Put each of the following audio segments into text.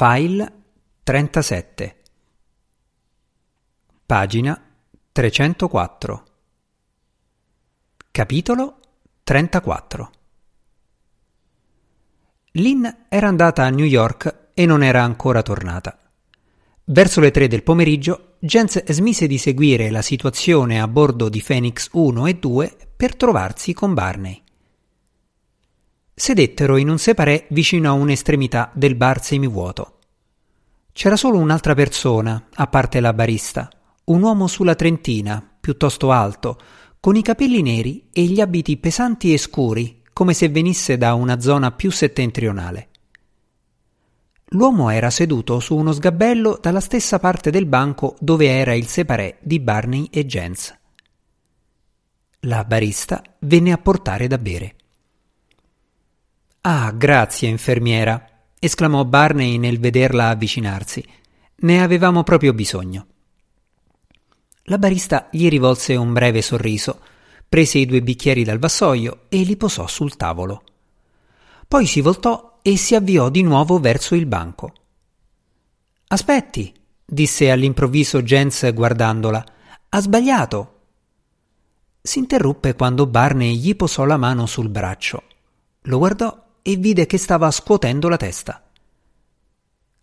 File 37 Pagina 304 Capitolo 34 Lynn era andata a New York e non era ancora tornata. Verso le tre del pomeriggio, Jens smise di seguire la situazione a bordo di Phoenix 1 e 2 per trovarsi con Barney. Sedettero in un separé vicino a un'estremità del bar semivuoto. C'era solo un'altra persona, a parte la barista, un uomo sulla trentina, piuttosto alto, con i capelli neri e gli abiti pesanti e scuri, come se venisse da una zona più settentrionale. L'uomo era seduto su uno sgabello dalla stessa parte del banco dove era il separé di Barney e Jens. La barista venne a portare da bere. Ah, grazie, infermiera, esclamò Barney nel vederla avvicinarsi. Ne avevamo proprio bisogno. La barista gli rivolse un breve sorriso, prese i due bicchieri dal vassoio e li posò sul tavolo. Poi si voltò e si avviò di nuovo verso il banco. Aspetti, disse all'improvviso Jens guardandola. Ha sbagliato. Si interruppe quando Barney gli posò la mano sul braccio. Lo guardò e vide che stava scuotendo la testa.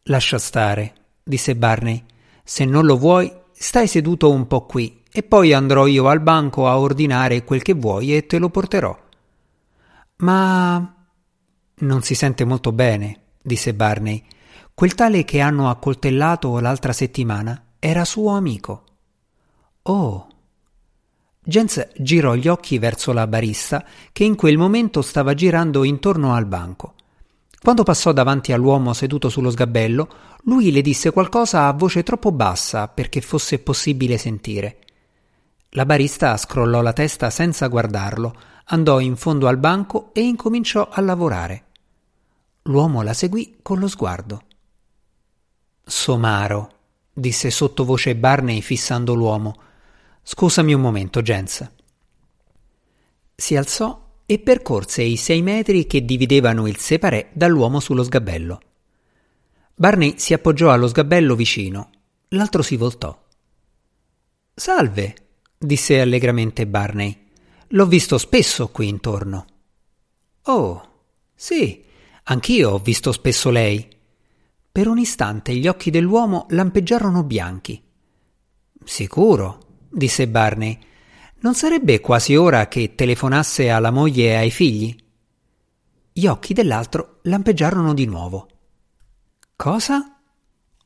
Lascia stare, disse Barney. Se non lo vuoi, stai seduto un po' qui e poi andrò io al banco a ordinare quel che vuoi e te lo porterò. Ma non si sente molto bene, disse Barney. Quel tale che hanno accoltellato l'altra settimana era suo amico. Oh, Jens girò gli occhi verso la barista che in quel momento stava girando intorno al banco. Quando passò davanti all'uomo seduto sullo sgabello, lui le disse qualcosa a voce troppo bassa perché fosse possibile sentire. La barista scrollò la testa senza guardarlo, andò in fondo al banco e incominciò a lavorare. L'uomo la seguì con lo sguardo. Somaro, disse sottovoce Barney fissando l'uomo. Scusami un momento, Jens. Si alzò e percorse i sei metri che dividevano il separé dall'uomo sullo sgabello. Barney si appoggiò allo sgabello vicino. L'altro si voltò. Salve, disse allegramente Barney. L'ho visto spesso qui intorno. Oh, sì, anch'io ho visto spesso lei. Per un istante gli occhi dell'uomo lampeggiarono bianchi. Sicuro, disse Barney. Non sarebbe quasi ora che telefonasse alla moglie e ai figli? Gli occhi dell'altro lampeggiarono di nuovo. Cosa?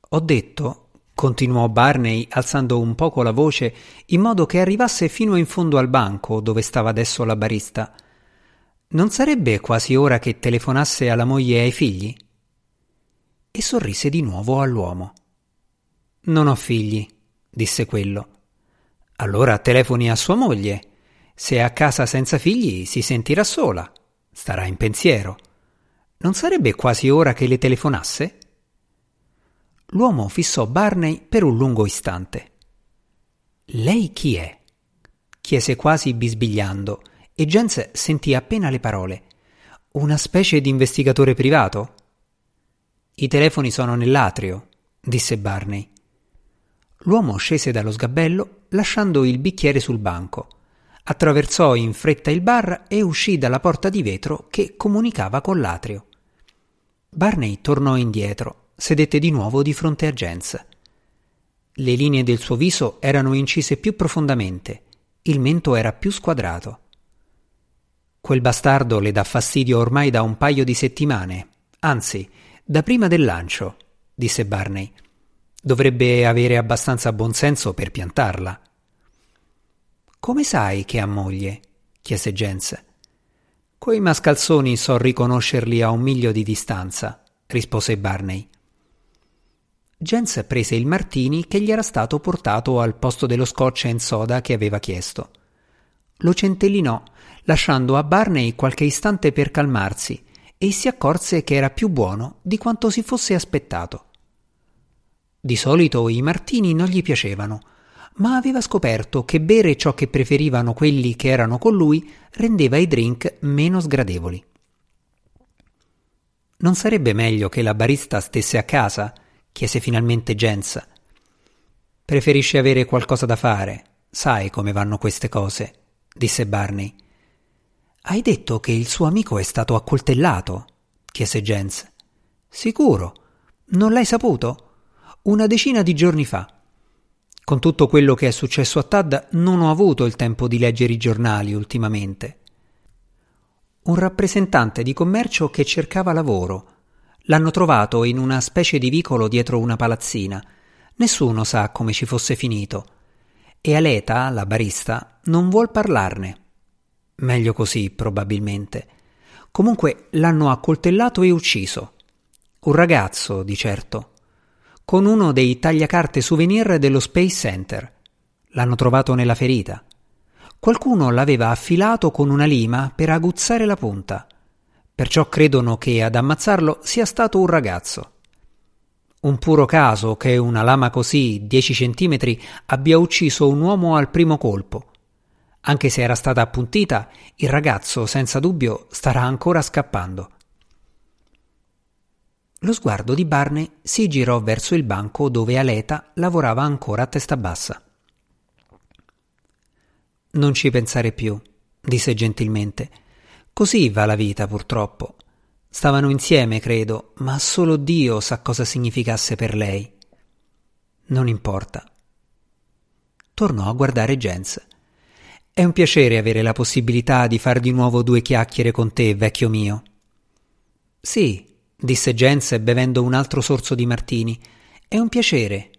Ho detto, continuò Barney alzando un poco la voce in modo che arrivasse fino in fondo al banco dove stava adesso la barista. Non sarebbe quasi ora che telefonasse alla moglie e ai figli? E sorrise di nuovo all'uomo. Non ho figli, disse quello. Allora telefoni a sua moglie. Se è a casa senza figli si sentirà sola. Starà in pensiero. Non sarebbe quasi ora che le telefonasse? L'uomo fissò Barney per un lungo istante. Lei chi è? chiese quasi bisbigliando, e Jens sentì appena le parole. Una specie di investigatore privato? I telefoni sono nell'atrio, disse Barney. L'uomo scese dallo sgabello lasciando il bicchiere sul banco. Attraversò in fretta il bar e uscì dalla porta di vetro che comunicava con l'atrio. Barney tornò indietro, sedette di nuovo di fronte a Jens. Le linee del suo viso erano incise più profondamente, il mento era più squadrato. Quel bastardo le dà fastidio ormai da un paio di settimane, anzi, da prima del lancio, disse Barney. Dovrebbe avere abbastanza buonsenso per piantarla. Come sai che ha moglie? chiese Jens. Quei mascalzoni so riconoscerli a un miglio di distanza, rispose Barney. Jens prese il martini che gli era stato portato al posto dello scotch and soda che aveva chiesto. Lo centellinò, lasciando a Barney qualche istante per calmarsi, e si accorse che era più buono di quanto si fosse aspettato. Di solito i martini non gli piacevano, ma aveva scoperto che bere ciò che preferivano quelli che erano con lui rendeva i drink meno sgradevoli. Non sarebbe meglio che la barista stesse a casa? chiese finalmente Jens. Preferisce avere qualcosa da fare. Sai come vanno queste cose, disse Barney. Hai detto che il suo amico è stato accoltellato? chiese Jens. Sicuro. Non l'hai saputo? Una decina di giorni fa. Con tutto quello che è successo a Tad non ho avuto il tempo di leggere i giornali ultimamente. Un rappresentante di commercio che cercava lavoro. L'hanno trovato in una specie di vicolo dietro una palazzina. Nessuno sa come ci fosse finito. E Aleta, la barista, non vuol parlarne. Meglio così, probabilmente. Comunque l'hanno accoltellato e ucciso. Un ragazzo, di certo. Con uno dei tagliacarte souvenir dello Space Center. L'hanno trovato nella ferita. Qualcuno l'aveva affilato con una lima per aguzzare la punta. Perciò credono che ad ammazzarlo sia stato un ragazzo. Un puro caso che una lama così, 10 centimetri, abbia ucciso un uomo al primo colpo. Anche se era stata appuntita, il ragazzo, senza dubbio, starà ancora scappando. Lo sguardo di Barney si girò verso il banco dove Aleta lavorava ancora a testa bassa. Non ci pensare più, disse gentilmente. Così va la vita, purtroppo. Stavano insieme, credo, ma solo Dio sa cosa significasse per lei. Non importa. Tornò a guardare Jens. È un piacere avere la possibilità di far di nuovo due chiacchiere con te, vecchio mio. Sì, disse Jens bevendo un altro sorso di martini. È un piacere.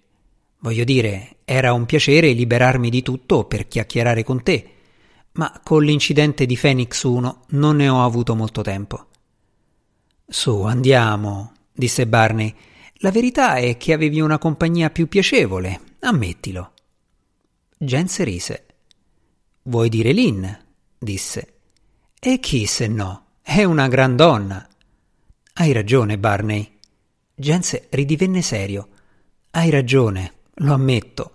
Voglio dire, era un piacere liberarmi di tutto per chiacchierare con te, ma con l'incidente di Phoenix 1 non ne ho avuto molto tempo. Su, andiamo, disse Barney. La verità è che avevi una compagnia più piacevole, ammettilo. Jens rise. Vuoi dire Lynn? disse. E chi se no? È una gran donna. Hai ragione, Barney. Jens ridivenne serio. Hai ragione, lo ammetto.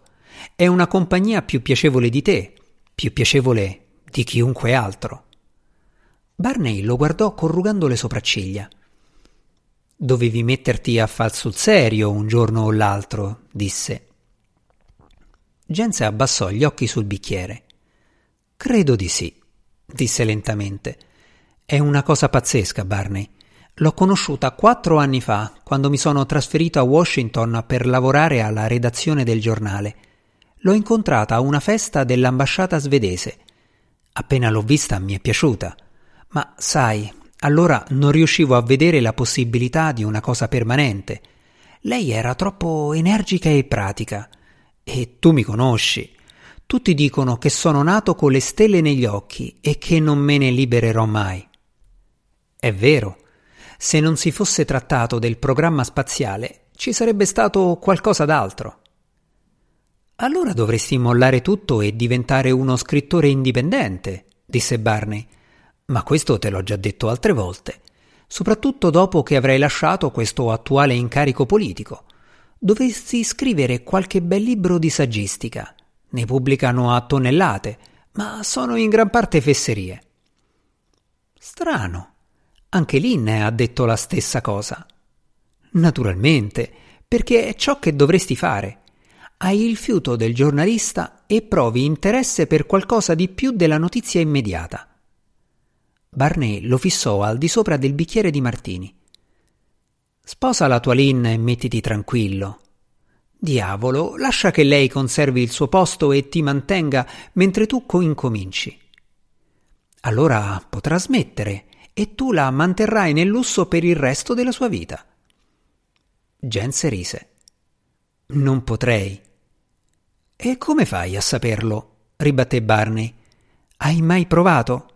È una compagnia più piacevole di te, più piacevole di chiunque altro. Barney lo guardò corrugando le sopracciglia. Dovevi metterti a far sul serio un giorno o l'altro, disse. Jens abbassò gli occhi sul bicchiere. Credo di sì, disse lentamente. È una cosa pazzesca, Barney. L'ho conosciuta quattro anni fa, quando mi sono trasferito a Washington per lavorare alla redazione del giornale. L'ho incontrata a una festa dell'ambasciata svedese. Appena l'ho vista mi è piaciuta. Ma sai, allora non riuscivo a vedere la possibilità di una cosa permanente. Lei era troppo energica e pratica. E tu mi conosci. Tutti dicono che sono nato con le stelle negli occhi e che non me ne libererò mai. È vero. Se non si fosse trattato del programma spaziale, ci sarebbe stato qualcosa d'altro. Allora dovresti mollare tutto e diventare uno scrittore indipendente, disse Barney. Ma questo te l'ho già detto altre volte, soprattutto dopo che avrai lasciato questo attuale incarico politico. Dovresti scrivere qualche bel libro di saggistica. Ne pubblicano a tonnellate, ma sono in gran parte fesserie. Strano. Anche Lynn ha detto la stessa cosa. Naturalmente, perché è ciò che dovresti fare. Hai il fiuto del giornalista e provi interesse per qualcosa di più della notizia immediata. Barney lo fissò al di sopra del bicchiere di martini. Sposa la tua Lynn e mettiti tranquillo. Diavolo, lascia che lei conservi il suo posto e ti mantenga mentre tu coincominci. Allora potrà smettere e tu la manterrai nel lusso per il resto della sua vita. Jens rise. Non potrei. E come fai a saperlo? ribatté Barney. Hai mai provato?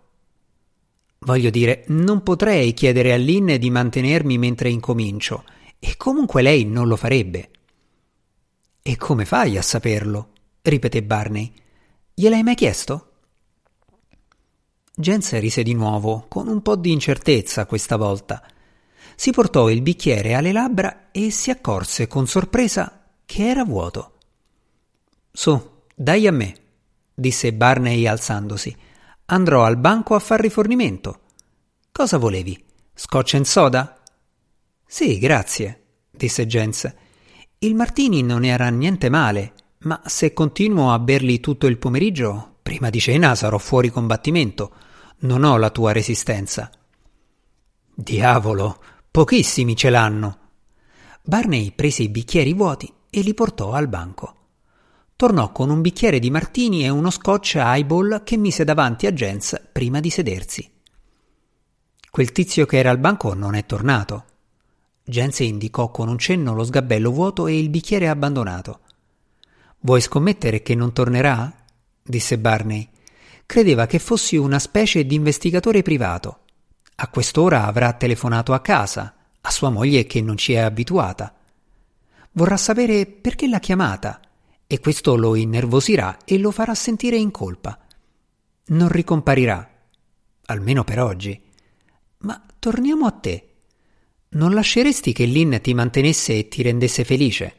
Voglio dire, non potrei chiedere a Lynn di mantenermi mentre incomincio, e comunque lei non lo farebbe. E come fai a saperlo? ripeté Barney. Gliel'hai mai chiesto? Jens rise di nuovo, con un po' di incertezza questa volta. Si portò il bicchiere alle labbra e si accorse con sorpresa che era vuoto. Su, dai a me, disse Barney alzandosi. Andrò al banco a far rifornimento. Cosa volevi? Scotch and soda? Sì, grazie, disse Jens. Il martini non era niente male, ma se continuo a berli tutto il pomeriggio, prima di cena sarò fuori combattimento. Non ho la tua resistenza. Diavolo, pochissimi ce l'hanno. Barney prese i bicchieri vuoti e li portò al banco. Tornò con un bicchiere di martini e uno scotch highball che mise davanti a Jens prima di sedersi. Quel tizio che era al banco non è tornato. Jens indicò con un cenno lo sgabello vuoto e il bicchiere abbandonato. Vuoi scommettere che non tornerà? disse Barney. Credeva che fossi una specie di investigatore privato. A quest'ora avrà telefonato a casa, a sua moglie che non ci è abituata. Vorrà sapere perché l'ha chiamata e questo lo innervosirà e lo farà sentire in colpa. Non ricomparirà, almeno per oggi. Ma torniamo a te. Non lasceresti che Lynn ti mantenesse e ti rendesse felice?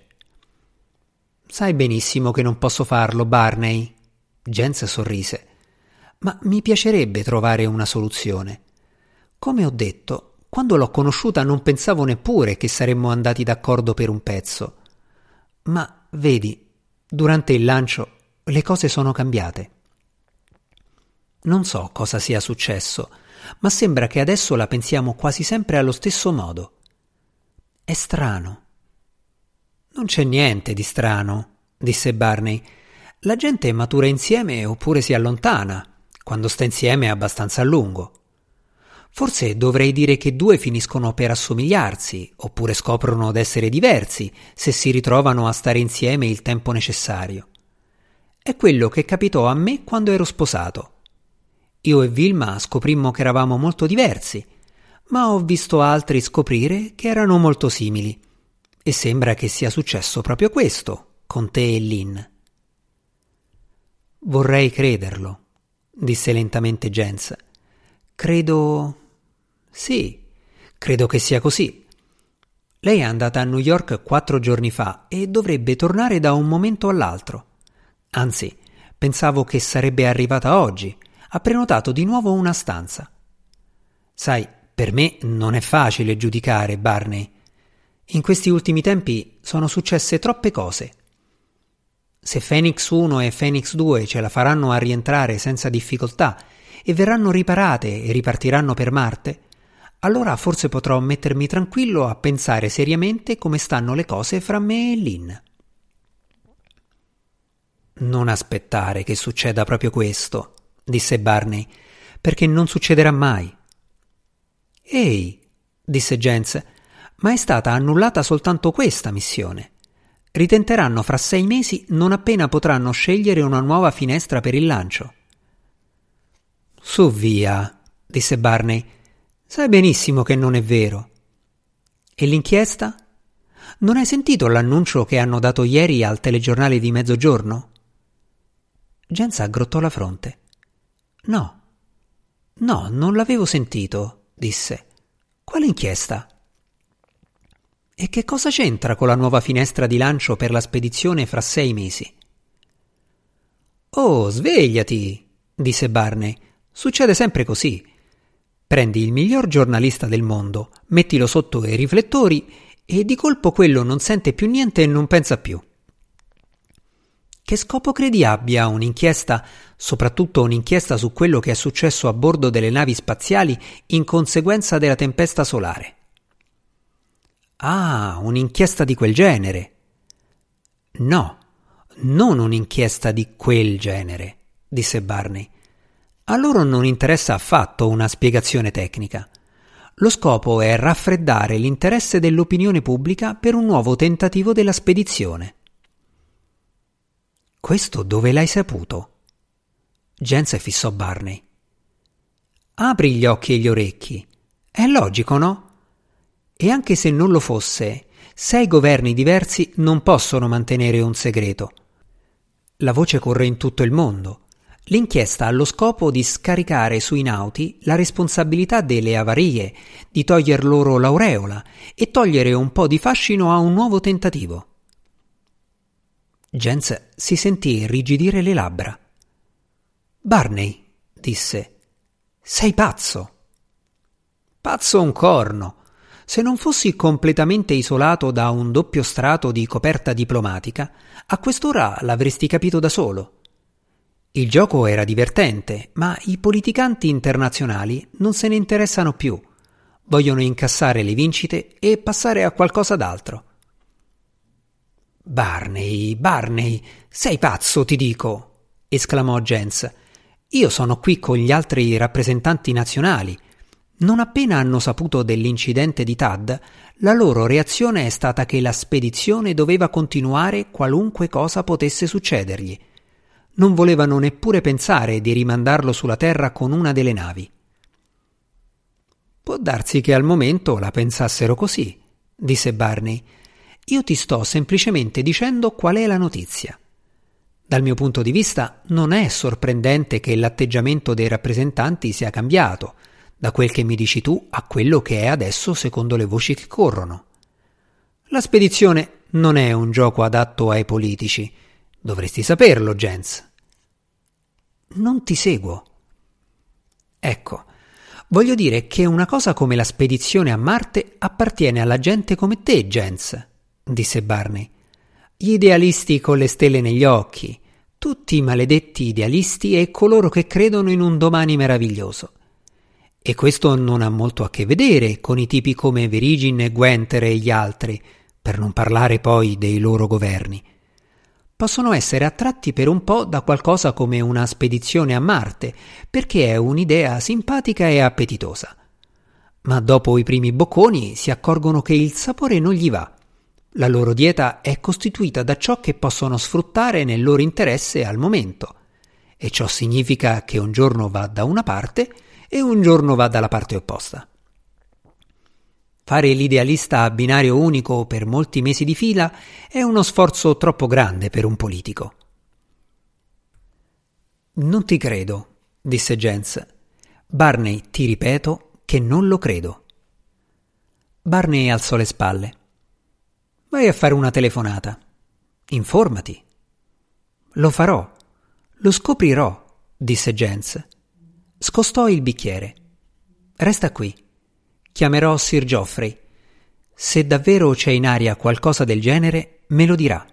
Sai benissimo che non posso farlo, Barney. Jens sorrise. Ma mi piacerebbe trovare una soluzione. Come ho detto, quando l'ho conosciuta non pensavo neppure che saremmo andati d'accordo per un pezzo. Ma vedi, durante il lancio le cose sono cambiate. Non so cosa sia successo, ma sembra che adesso la pensiamo quasi sempre allo stesso modo. È strano. Non c'è niente di strano, disse Barney. La gente matura insieme oppure si allontana. Quando sta insieme abbastanza a lungo. Forse dovrei dire che due finiscono per assomigliarsi, oppure scoprono d'essere diversi se si ritrovano a stare insieme il tempo necessario. È quello che capitò a me quando ero sposato. Io e Vilma scoprimmo che eravamo molto diversi, ma ho visto altri scoprire che erano molto simili. E sembra che sia successo proprio questo con te e Lynn. Vorrei crederlo, disse lentamente Jens. Credo. Sì, credo che sia così. Lei è andata a New York quattro giorni fa e dovrebbe tornare da un momento all'altro. Anzi, pensavo che sarebbe arrivata oggi. Ha prenotato di nuovo una stanza. Sai, per me non è facile giudicare, Barney. In questi ultimi tempi sono successe troppe cose. Se Phoenix 1 e Phoenix 2 ce la faranno a rientrare senza difficoltà e verranno riparate e ripartiranno per Marte, allora forse potrò mettermi tranquillo a pensare seriamente come stanno le cose fra me e Lynn. Non aspettare che succeda proprio questo, disse Barney, perché non succederà mai. Ehi, disse Jens, ma è stata annullata soltanto questa missione. Ritenteranno fra sei mesi non appena potranno scegliere una nuova finestra per il lancio. Su via, disse Barney. Sai benissimo che non è vero. E l'inchiesta? Non hai sentito l'annuncio che hanno dato ieri al telegiornale di mezzogiorno? Jens aggrottò la fronte. No. No, non l'avevo sentito, disse. Quale inchiesta? E che cosa c'entra con la nuova finestra di lancio per la spedizione fra sei mesi? Oh, svegliati, disse Barney. Succede sempre così. Prendi il miglior giornalista del mondo, mettilo sotto i riflettori e di colpo quello non sente più niente e non pensa più. Che scopo credi abbia un'inchiesta, soprattutto un'inchiesta su quello che è successo a bordo delle navi spaziali in conseguenza della tempesta solare? Ah, un'inchiesta di quel genere. No, non un'inchiesta di quel genere, disse Barney. A loro non interessa affatto una spiegazione tecnica. Lo scopo è raffreddare l'interesse dell'opinione pubblica per un nuovo tentativo della spedizione. Questo dove l'hai saputo? Jens fissò Barney. Apri gli occhi e gli orecchi. È logico, no? E anche se non lo fosse, sei governi diversi non possono mantenere un segreto. La voce corre in tutto il mondo. L'inchiesta ha lo scopo di scaricare sui nauti la responsabilità delle avarie, di toglier loro l'aureola e togliere un po' di fascino a un nuovo tentativo. Jens si sentì irrigidire le labbra. Barney, disse, sei pazzo. Pazzo un corno. Se non fossi completamente isolato da un doppio strato di coperta diplomatica, a quest'ora l'avresti capito da solo. Il gioco era divertente, ma i politicanti internazionali non se ne interessano più. Vogliono incassare le vincite e passare a qualcosa d'altro. Barney, Barney, sei pazzo, ti dico, esclamò Jens. Io sono qui con gli altri rappresentanti nazionali non appena hanno saputo dell'incidente di Tad, la loro reazione è stata che la spedizione doveva continuare qualunque cosa potesse succedergli. Non volevano neppure pensare di rimandarlo sulla Terra con una delle navi. Può darsi che al momento la pensassero così, disse Barney. Io ti sto semplicemente dicendo qual è la notizia. Dal mio punto di vista non è sorprendente che l'atteggiamento dei rappresentanti sia cambiato da quel che mi dici tu a quello che è adesso secondo le voci che corrono. La spedizione non è un gioco adatto ai politici. Dovresti saperlo, Jens. Non ti seguo. Ecco, voglio dire che una cosa come la spedizione a Marte appartiene alla gente come te, Jens, disse Barney. Gli idealisti con le stelle negli occhi, tutti i maledetti idealisti e coloro che credono in un domani meraviglioso. E questo non ha molto a che vedere con i tipi come Verigin, Gwenter e gli altri, per non parlare poi dei loro governi. Possono essere attratti per un po' da qualcosa come una spedizione a Marte, perché è un'idea simpatica e appetitosa. Ma dopo i primi bocconi si accorgono che il sapore non gli va. La loro dieta è costituita da ciò che possono sfruttare nel loro interesse al momento, e ciò significa che un giorno va da una parte e un giorno va dalla parte opposta. Fare l'idealista a binario unico per molti mesi di fila è uno sforzo troppo grande per un politico. Non ti credo, disse Jens. Barney, ti ripeto che non lo credo. Barney alzò le spalle. Vai a fare una telefonata. Informati. Lo farò. Lo scoprirò, disse Jens. Scostò il bicchiere. Resta qui. Chiamerò Sir Geoffrey. Se davvero c'è in aria qualcosa del genere, me lo dirà.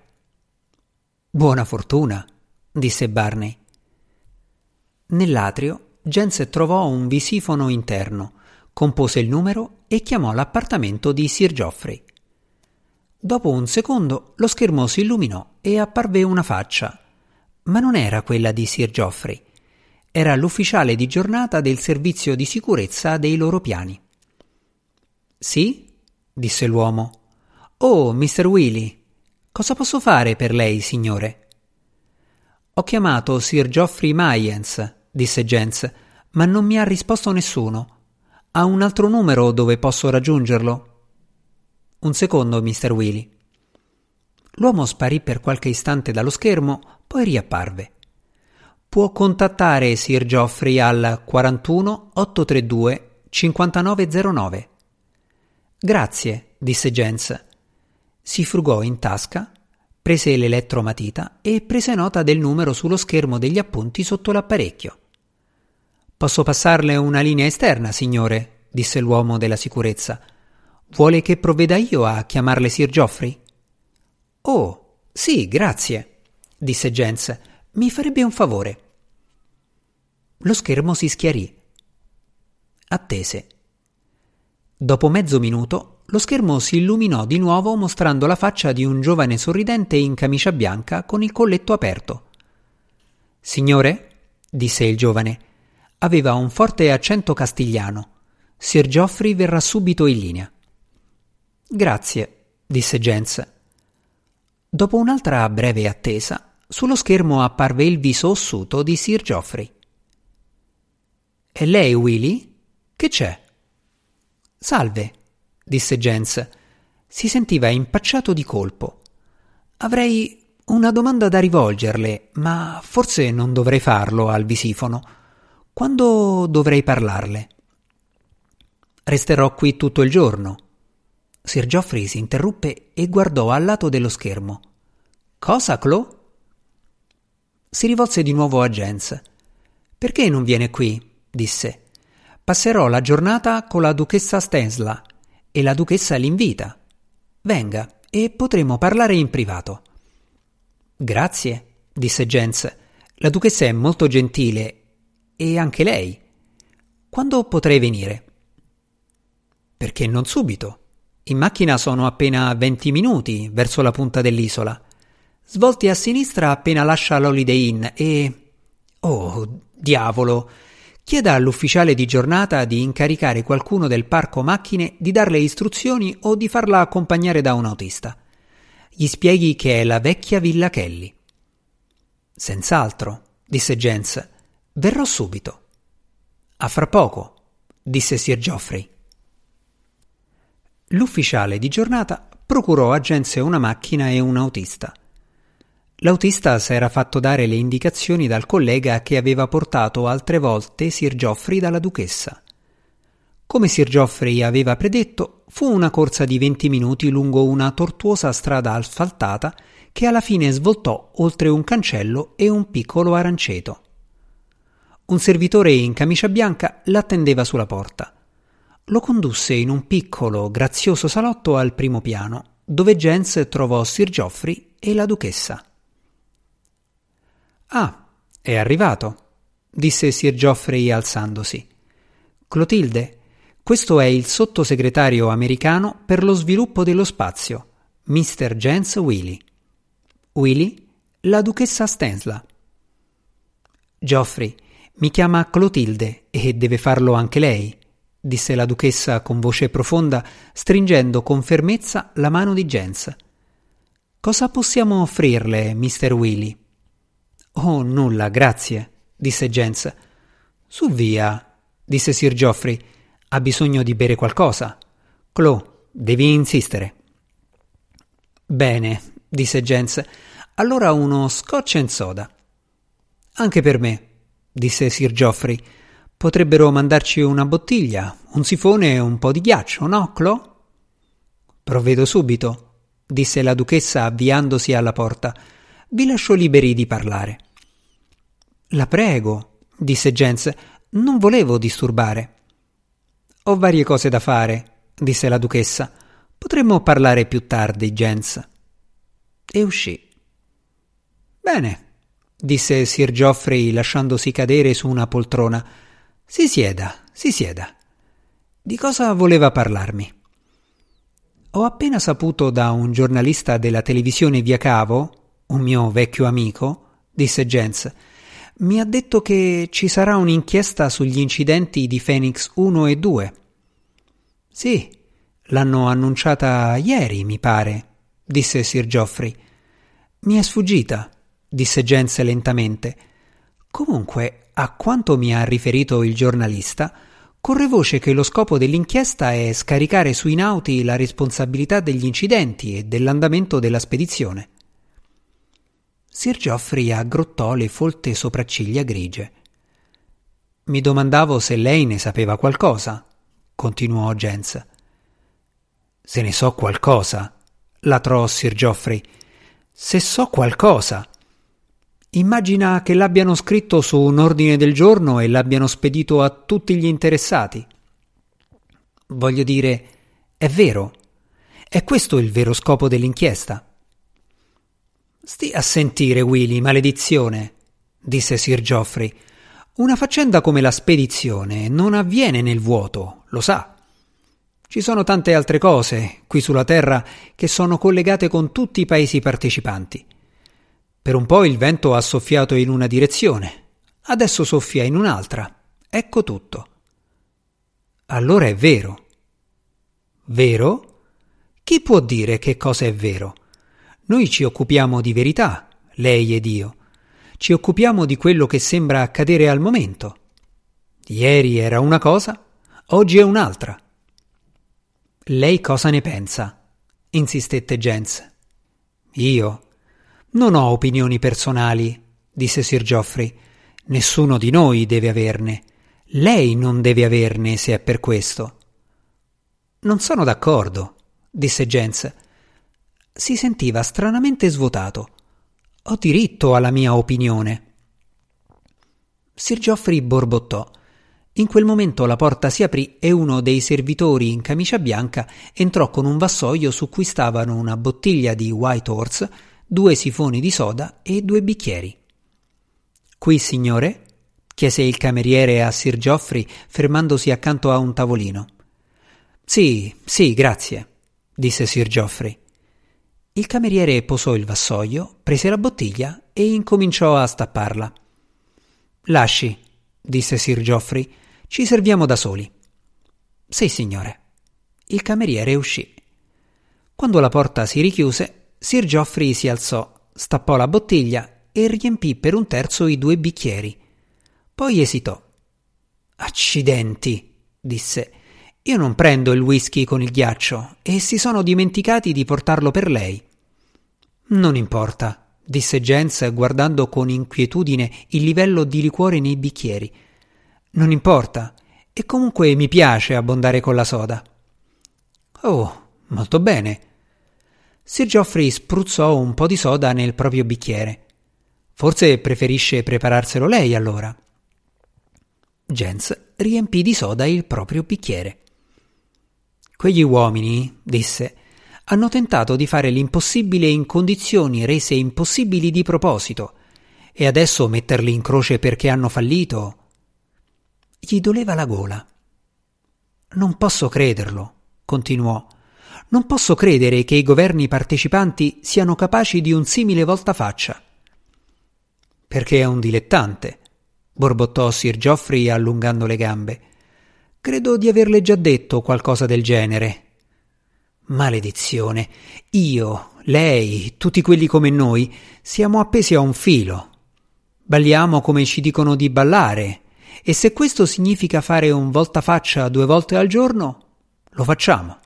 Buona fortuna, disse Barney. Nell'atrio, Jens trovò un visifono interno, compose il numero e chiamò l'appartamento di Sir Geoffrey. Dopo un secondo lo schermo si illuminò e apparve una faccia, ma non era quella di Sir Geoffrey era l'ufficiale di giornata del servizio di sicurezza dei loro piani. Sì? disse l'uomo. Oh, Mr. Willy, cosa posso fare per lei, signore? Ho chiamato Sir Geoffrey Mayens, disse Jens, ma non mi ha risposto nessuno. Ha un altro numero dove posso raggiungerlo? Un secondo, Mr. Willy. L'uomo sparì per qualche istante dallo schermo, poi riapparve può contattare Sir Geoffrey al 41 832 5909. Grazie, disse Jens. Si frugò in tasca, prese l'elettromatita e prese nota del numero sullo schermo degli appunti sotto l'apparecchio. Posso passarle una linea esterna, signore, disse l'uomo della sicurezza. Vuole che provveda io a chiamarle Sir Geoffrey? Oh, sì, grazie, disse Jens. Mi farebbe un favore. Lo schermo si schiarì. Attese. Dopo mezzo minuto lo schermo si illuminò di nuovo mostrando la faccia di un giovane sorridente in camicia bianca con il colletto aperto. Signore, disse il giovane, aveva un forte accento castigliano. Sir Geoffrey verrà subito in linea. Grazie, disse Jens. Dopo un'altra breve attesa, sullo schermo apparve il viso ossuto di Sir Geoffrey. E lei, Willy? Che c'è? Salve, disse Jens. Si sentiva impacciato di colpo. Avrei una domanda da rivolgerle, ma forse non dovrei farlo al visifono. Quando dovrei parlarle? Resterò qui tutto il giorno. Sir Geoffrey si interruppe e guardò al lato dello schermo. Cosa, Chloe? Si rivolse di nuovo a Jens. Perché non viene qui? disse. Passerò la giornata con la duchessa Stensla e la duchessa l'invita. Venga e potremo parlare in privato. Grazie, disse Jens. La duchessa è molto gentile e anche lei. Quando potrei venire? Perché non subito? In macchina sono appena venti minuti verso la punta dell'isola. Svolti a sinistra appena lascia l'Holiday Inn e. Oh, diavolo! Chieda all'ufficiale di giornata di incaricare qualcuno del parco macchine di darle istruzioni o di farla accompagnare da un autista. Gli spieghi che è la vecchia Villa Kelly. Senz'altro, disse Jens. Verrò subito. A fra poco, disse Sir Geoffrey. L'ufficiale di giornata procurò a Gense una macchina e un autista. L'autista s'era fatto dare le indicazioni dal collega che aveva portato altre volte Sir Geoffrey dalla duchessa. Come Sir Geoffrey aveva predetto, fu una corsa di venti minuti lungo una tortuosa strada asfaltata che alla fine svoltò oltre un cancello e un piccolo aranceto. Un servitore in camicia bianca l'attendeva sulla porta lo condusse in un piccolo, grazioso salotto al primo piano, dove Jens trovò Sir Geoffrey e la duchessa. Ah, è arrivato, disse Sir Geoffrey alzandosi. Clotilde, questo è il sottosegretario americano per lo sviluppo dello spazio, Mr. Jens Willy. Willy, la duchessa Stensla. Geoffrey, mi chiama Clotilde e deve farlo anche lei disse la duchessa con voce profonda, stringendo con fermezza la mano di Jens. Cosa possiamo offrirle, Mr. Willy? Oh, nulla, grazie, disse Jens. Su via, disse Sir Geoffrey. Ha bisogno di bere qualcosa. Chloe, devi insistere. Bene, disse Jens. Allora uno scotch and soda. Anche per me, disse Sir Geoffrey. Potrebbero mandarci una bottiglia, un sifone e un po' di ghiaccio, no, Clo? Provvedo subito, disse la duchessa avviandosi alla porta. Vi lascio liberi di parlare. La prego, disse Jens, non volevo disturbare. Ho varie cose da fare, disse la duchessa. Potremmo parlare più tardi, Jens. E uscì. Bene, disse Sir Geoffrey lasciandosi cadere su una poltrona. Si sieda, si sieda. Di cosa voleva parlarmi? Ho appena saputo da un giornalista della televisione via cavo, un mio vecchio amico, disse Jens, mi ha detto che ci sarà un'inchiesta sugli incidenti di Phoenix 1 e 2. Sì, l'hanno annunciata ieri, mi pare, disse Sir Geoffrey. Mi è sfuggita, disse Jens lentamente. Comunque, a quanto mi ha riferito il giornalista, corre voce che lo scopo dell'inchiesta è scaricare sui nauti la responsabilità degli incidenti e dell'andamento della spedizione. Sir Geoffrey aggrottò le folte sopracciglia grigie. Mi domandavo se lei ne sapeva qualcosa, continuò Jens. Se ne so qualcosa, latrò Sir Geoffrey. Se so qualcosa. Immagina che l'abbiano scritto su un ordine del giorno e l'abbiano spedito a tutti gli interessati. Voglio dire, è vero. È questo il vero scopo dell'inchiesta. Stia a sentire, Willy, maledizione, disse Sir Geoffrey. Una faccenda come la spedizione non avviene nel vuoto, lo sa. Ci sono tante altre cose qui sulla Terra che sono collegate con tutti i paesi partecipanti. Per un po' il vento ha soffiato in una direzione, adesso soffia in un'altra. Ecco tutto. Allora è vero. Vero? Chi può dire che cosa è vero? Noi ci occupiamo di verità, lei ed io. Ci occupiamo di quello che sembra accadere al momento. Ieri era una cosa, oggi è un'altra. Lei cosa ne pensa? insistette Jens. Io? Non ho opinioni personali, disse Sir Geoffrey. Nessuno di noi deve averne. Lei non deve averne se è per questo. Non sono d'accordo, disse Jens. Si sentiva stranamente svuotato. Ho diritto alla mia opinione. Sir Geoffrey borbottò. In quel momento la porta si aprì e uno dei servitori in camicia bianca entrò con un vassoio su cui stavano una bottiglia di White Horse, due sifoni di soda e due bicchieri. Qui, signore? chiese il cameriere a Sir Geoffrey, fermandosi accanto a un tavolino. Sì, sì, grazie, disse Sir Geoffrey. Il cameriere posò il vassoio, prese la bottiglia e incominciò a stapparla. Lasci, disse Sir Geoffrey, ci serviamo da soli. Sì, signore. Il cameriere uscì. Quando la porta si richiuse, Sir Geoffrey si alzò, stappò la bottiglia e riempì per un terzo i due bicchieri. Poi esitò. Accidenti, disse. Io non prendo il whisky con il ghiaccio e si sono dimenticati di portarlo per lei. Non importa, disse Jens guardando con inquietudine il livello di liquore nei bicchieri. Non importa. E comunque mi piace abbondare con la soda. Oh, molto bene. Sir Geoffrey spruzzò un po' di soda nel proprio bicchiere. Forse preferisce prepararselo lei allora. Jens riempì di soda il proprio bicchiere. Quegli uomini, disse, hanno tentato di fare l'impossibile in condizioni rese impossibili di proposito, e adesso metterli in croce perché hanno fallito gli doleva la gola. Non posso crederlo, continuò. Non posso credere che i governi partecipanti siano capaci di un simile voltafaccia. Perché è un dilettante, borbottò Sir Geoffrey allungando le gambe. Credo di averle già detto qualcosa del genere. Maledizione. Io, lei, tutti quelli come noi, siamo appesi a un filo. Balliamo come ci dicono di ballare e se questo significa fare un voltafaccia due volte al giorno, lo facciamo.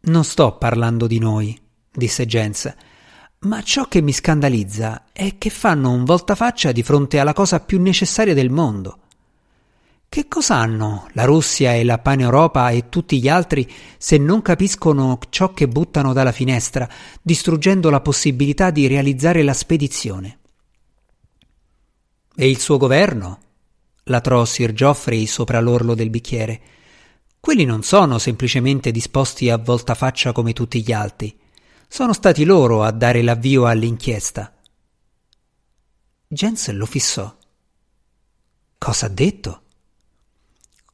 Non sto parlando di noi, disse Jens, ma ciò che mi scandalizza è che fanno un voltafaccia di fronte alla cosa più necessaria del mondo. Che cosa hanno la Russia e la Paneuropa e tutti gli altri se non capiscono ciò che buttano dalla finestra, distruggendo la possibilità di realizzare la spedizione? E il suo governo? latrò Sir Geoffrey sopra l'orlo del bicchiere. Quelli non sono semplicemente disposti a voltafaccia come tutti gli altri. Sono stati loro a dare l'avvio all'inchiesta. Jens lo fissò. Cosa ha detto?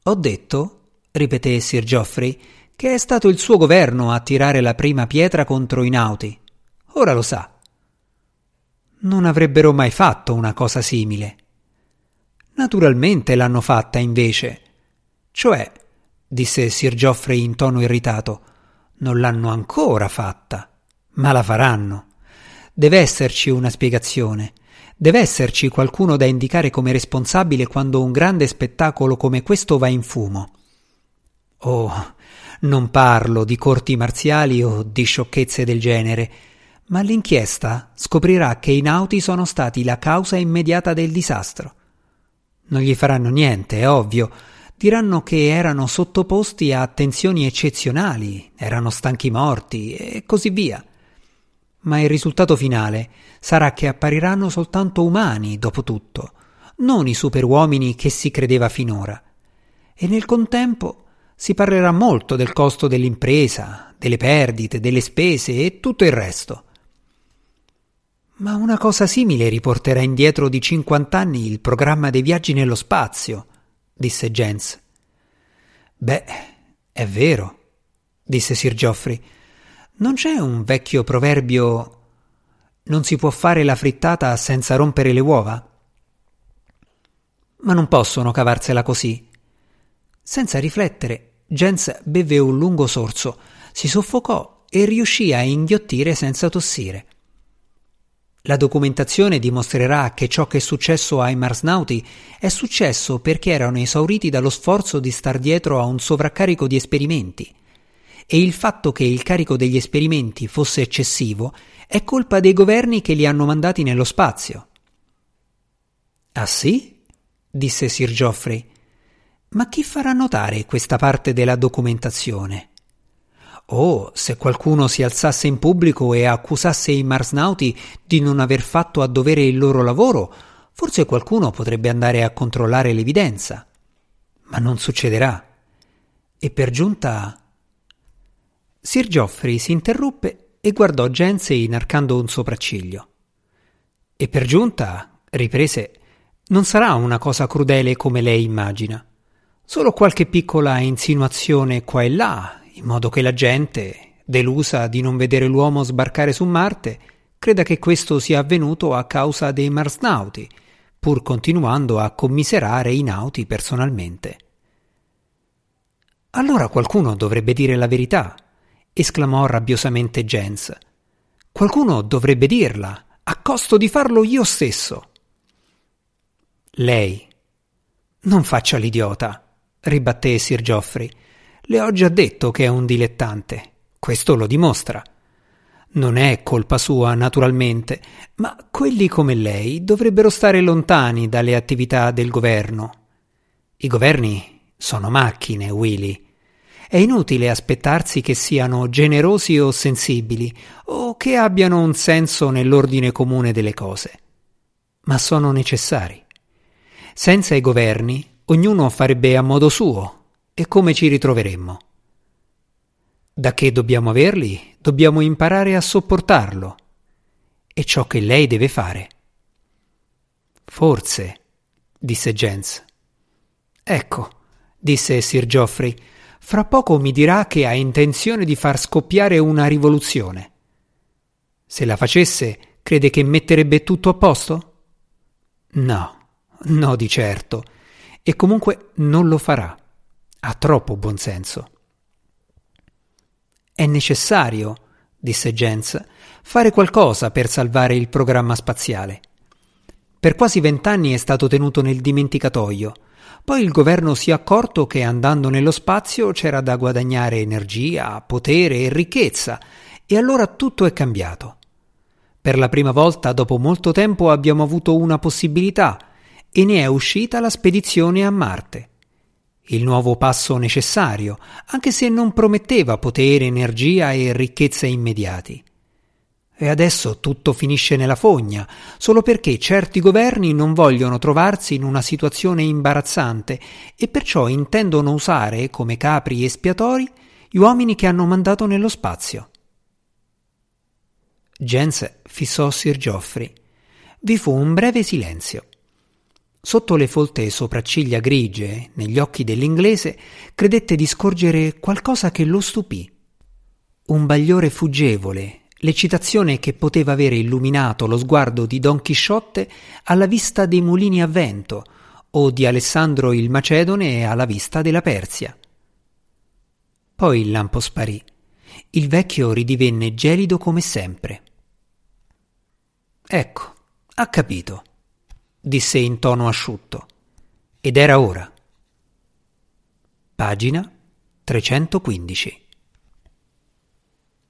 Ho detto, ripeté Sir Geoffrey, che è stato il suo governo a tirare la prima pietra contro i nauti. Ora lo sa. Non avrebbero mai fatto una cosa simile. Naturalmente l'hanno fatta, invece. Cioè, disse Sir Geoffrey in tono irritato, non l'hanno ancora fatta, ma la faranno. Deve esserci una spiegazione. Deve esserci qualcuno da indicare come responsabile quando un grande spettacolo come questo va in fumo. Oh, non parlo di corti marziali o di sciocchezze del genere, ma l'inchiesta scoprirà che i nauti sono stati la causa immediata del disastro. Non gli faranno niente, è ovvio. Diranno che erano sottoposti a tensioni eccezionali, erano stanchi morti e così via. Ma il risultato finale sarà che appariranno soltanto umani, dopo tutto, non i superuomini che si credeva finora. E nel contempo si parlerà molto del costo dell'impresa, delle perdite, delle spese e tutto il resto. Ma una cosa simile riporterà indietro di cinquant'anni il programma dei viaggi nello spazio, disse Jens. Beh, è vero, disse Sir Geoffrey. Non c'è un vecchio proverbio non si può fare la frittata senza rompere le uova? Ma non possono cavarsela così. Senza riflettere, Jens beve un lungo sorso, si soffocò e riuscì a inghiottire senza tossire. La documentazione dimostrerà che ciò che è successo ai marsnauti è successo perché erano esauriti dallo sforzo di star dietro a un sovraccarico di esperimenti. E il fatto che il carico degli esperimenti fosse eccessivo è colpa dei governi che li hanno mandati nello spazio. Ah sì? disse Sir Geoffrey. Ma chi farà notare questa parte della documentazione? Oh, se qualcuno si alzasse in pubblico e accusasse i marsnauti di non aver fatto a dovere il loro lavoro, forse qualcuno potrebbe andare a controllare l'evidenza. ma non succederà. E per giunta. Sir Geoffrey si interruppe e guardò Gense inarcando un sopracciglio. E per giunta, riprese, non sarà una cosa crudele come lei immagina. Solo qualche piccola insinuazione qua e là, in modo che la gente, delusa di non vedere l'uomo sbarcare su Marte, creda che questo sia avvenuto a causa dei marsnauti, pur continuando a commiserare i nauti personalmente. Allora qualcuno dovrebbe dire la verità, esclamò rabbiosamente Jens. Qualcuno dovrebbe dirla, a costo di farlo io stesso. Lei. Non faccia l'idiota, ribatté Sir Geoffrey. Le ho già detto che è un dilettante. Questo lo dimostra. Non è colpa sua, naturalmente, ma quelli come lei dovrebbero stare lontani dalle attività del governo. I governi sono macchine, Willy. È inutile aspettarsi che siano generosi o sensibili, o che abbiano un senso nell'ordine comune delle cose. Ma sono necessari. Senza i governi, ognuno farebbe a modo suo, e come ci ritroveremmo? Da che dobbiamo averli, dobbiamo imparare a sopportarlo. È ciò che lei deve fare. Forse, disse Jens. Ecco, disse Sir Geoffrey, fra poco mi dirà che ha intenzione di far scoppiare una rivoluzione. Se la facesse, crede che metterebbe tutto a posto? No, no di certo. E comunque non lo farà. Ha troppo buonsenso. È necessario, disse Jens, fare qualcosa per salvare il programma spaziale. Per quasi vent'anni è stato tenuto nel dimenticatoio. Poi il governo si è accorto che andando nello spazio c'era da guadagnare energia, potere e ricchezza, e allora tutto è cambiato. Per la prima volta dopo molto tempo abbiamo avuto una possibilità e ne è uscita la spedizione a Marte il nuovo passo necessario, anche se non prometteva potere, energia e ricchezza immediati. E adesso tutto finisce nella fogna, solo perché certi governi non vogliono trovarsi in una situazione imbarazzante e perciò intendono usare come capri espiatori gli uomini che hanno mandato nello spazio. Jens fissò Sir Geoffrey. Vi fu un breve silenzio. Sotto le folte sopracciglia grigie, negli occhi dell'inglese, credette di scorgere qualcosa che lo stupì. Un bagliore fuggevole, l'eccitazione che poteva avere illuminato lo sguardo di Don Chisciotte alla vista dei mulini a vento o di Alessandro il Macedone alla vista della Persia. Poi il lampo sparì. Il vecchio ridivenne gelido come sempre. Ecco, ha capito disse in tono asciutto. Ed era ora. Pagina 315.